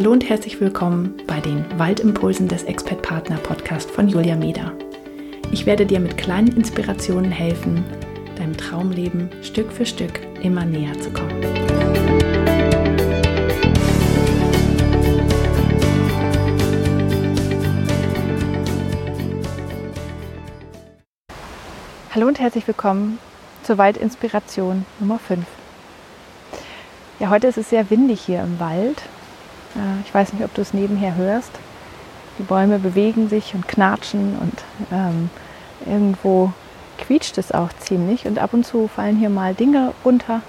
Hallo und herzlich willkommen bei den Waldimpulsen des Expert Partner Podcast von Julia Meder. Ich werde dir mit kleinen Inspirationen helfen, deinem Traumleben Stück für Stück immer näher zu kommen. Hallo und herzlich willkommen zur Waldinspiration Nummer 5. Ja, heute ist es sehr windig hier im Wald ich weiß nicht, ob du es nebenher hörst. Die Bäume bewegen sich und knatschen und ähm, irgendwo quietscht es auch ziemlich und ab und zu fallen hier mal Dinge runter.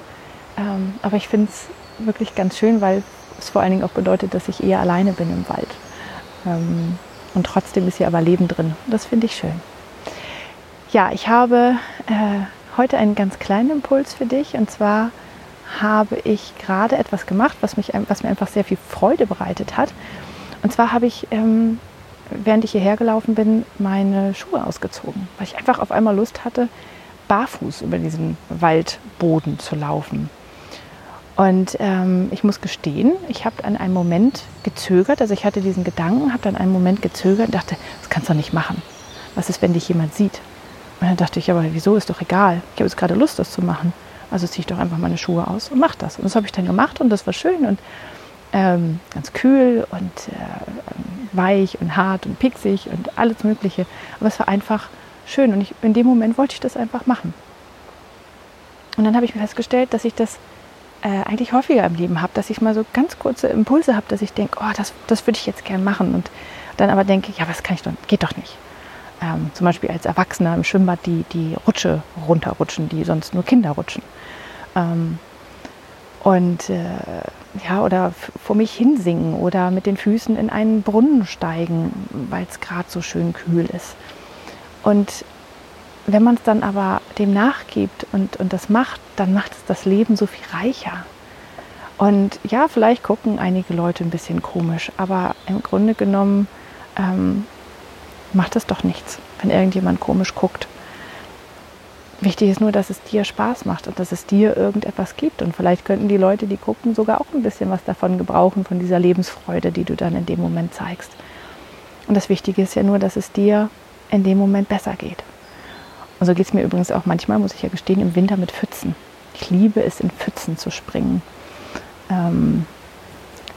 Ähm, aber ich finde es wirklich ganz schön, weil es vor allen Dingen auch bedeutet, dass ich eher alleine bin im Wald. Ähm, und trotzdem ist hier aber Leben drin. Das finde ich schön. Ja, ich habe äh, heute einen ganz kleinen Impuls für dich und zwar habe ich gerade etwas gemacht, was, mich, was mir einfach sehr viel Freude bereitet hat. Und zwar habe ich, ähm, während ich hierher gelaufen bin, meine Schuhe ausgezogen, weil ich einfach auf einmal Lust hatte, barfuß über diesen Waldboden zu laufen. Und ähm, ich muss gestehen, ich habe an einem Moment gezögert, also ich hatte diesen Gedanken, habe dann einen Moment gezögert und dachte, das kannst du doch nicht machen. Was ist, wenn dich jemand sieht? Und dann dachte ich, aber wieso, ist doch egal. Ich habe jetzt gerade Lust, das zu machen. Also ziehe ich doch einfach meine Schuhe aus und mache das. Und das habe ich dann gemacht und das war schön und ähm, ganz kühl und äh, weich und hart und pixig und alles Mögliche. Aber es war einfach schön und ich, in dem Moment wollte ich das einfach machen. Und dann habe ich festgestellt, dass ich das äh, eigentlich häufiger im Leben habe, dass ich mal so ganz kurze Impulse habe, dass ich denke, oh, das, das würde ich jetzt gern machen. Und dann aber denke, ja, was kann ich doch, geht doch. Ähm, zum Beispiel als Erwachsener im Schwimmbad die, die Rutsche runterrutschen, die sonst nur Kinder rutschen. Ähm, und äh, ja, oder vor mich hinsingen oder mit den Füßen in einen Brunnen steigen, weil es gerade so schön kühl ist. Und wenn man es dann aber dem nachgibt und, und das macht, dann macht es das Leben so viel reicher. Und ja, vielleicht gucken einige Leute ein bisschen komisch, aber im Grunde genommen ähm, macht es doch nichts, wenn irgendjemand komisch guckt. Wichtig ist nur, dass es dir Spaß macht und dass es dir irgendetwas gibt. Und vielleicht könnten die Leute, die gucken, sogar auch ein bisschen was davon gebrauchen, von dieser Lebensfreude, die du dann in dem Moment zeigst. Und das Wichtige ist ja nur, dass es dir in dem Moment besser geht. Und so geht es mir übrigens auch manchmal, muss ich ja gestehen, im Winter mit Pfützen. Ich liebe es, in Pfützen zu springen. Ähm,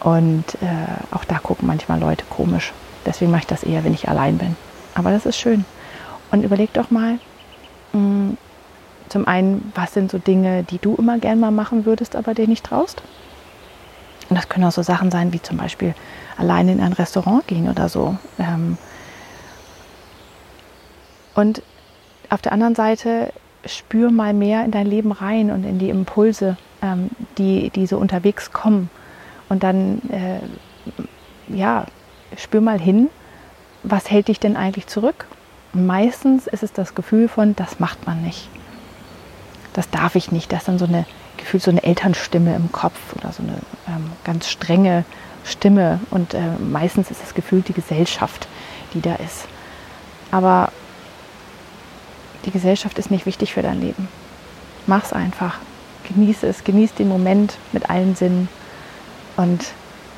und äh, auch da gucken manchmal Leute komisch. Deswegen mache ich das eher, wenn ich allein bin. Aber das ist schön. Und überleg doch mal, mm, zum einen, was sind so Dinge, die du immer gern mal machen würdest, aber dir nicht traust? Und das können auch so Sachen sein, wie zum Beispiel alleine in ein Restaurant gehen oder so. Ähm, und auf der anderen Seite spür mal mehr in dein Leben rein und in die Impulse, ähm, die, die so unterwegs kommen. Und dann, äh, ja, spür mal hin, was hält dich denn eigentlich zurück? meistens ist es das Gefühl von, das macht man nicht das darf ich nicht. Das ist dann so eine gefühlt so eine Elternstimme im Kopf oder so eine ähm, ganz strenge Stimme. Und äh, meistens ist es gefühlt die Gesellschaft, die da ist. Aber die Gesellschaft ist nicht wichtig für dein Leben. Mach's einfach. Genieße es, genieß den Moment mit allen Sinnen und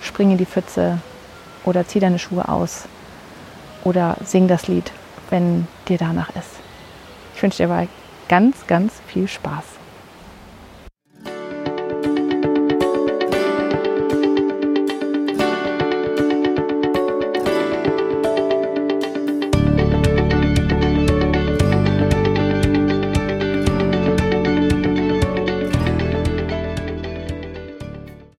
spring in die Pfütze oder zieh deine Schuhe aus oder sing das Lied, wenn dir danach ist. Ich wünsche dir aber ganz, ganz viel Spaß.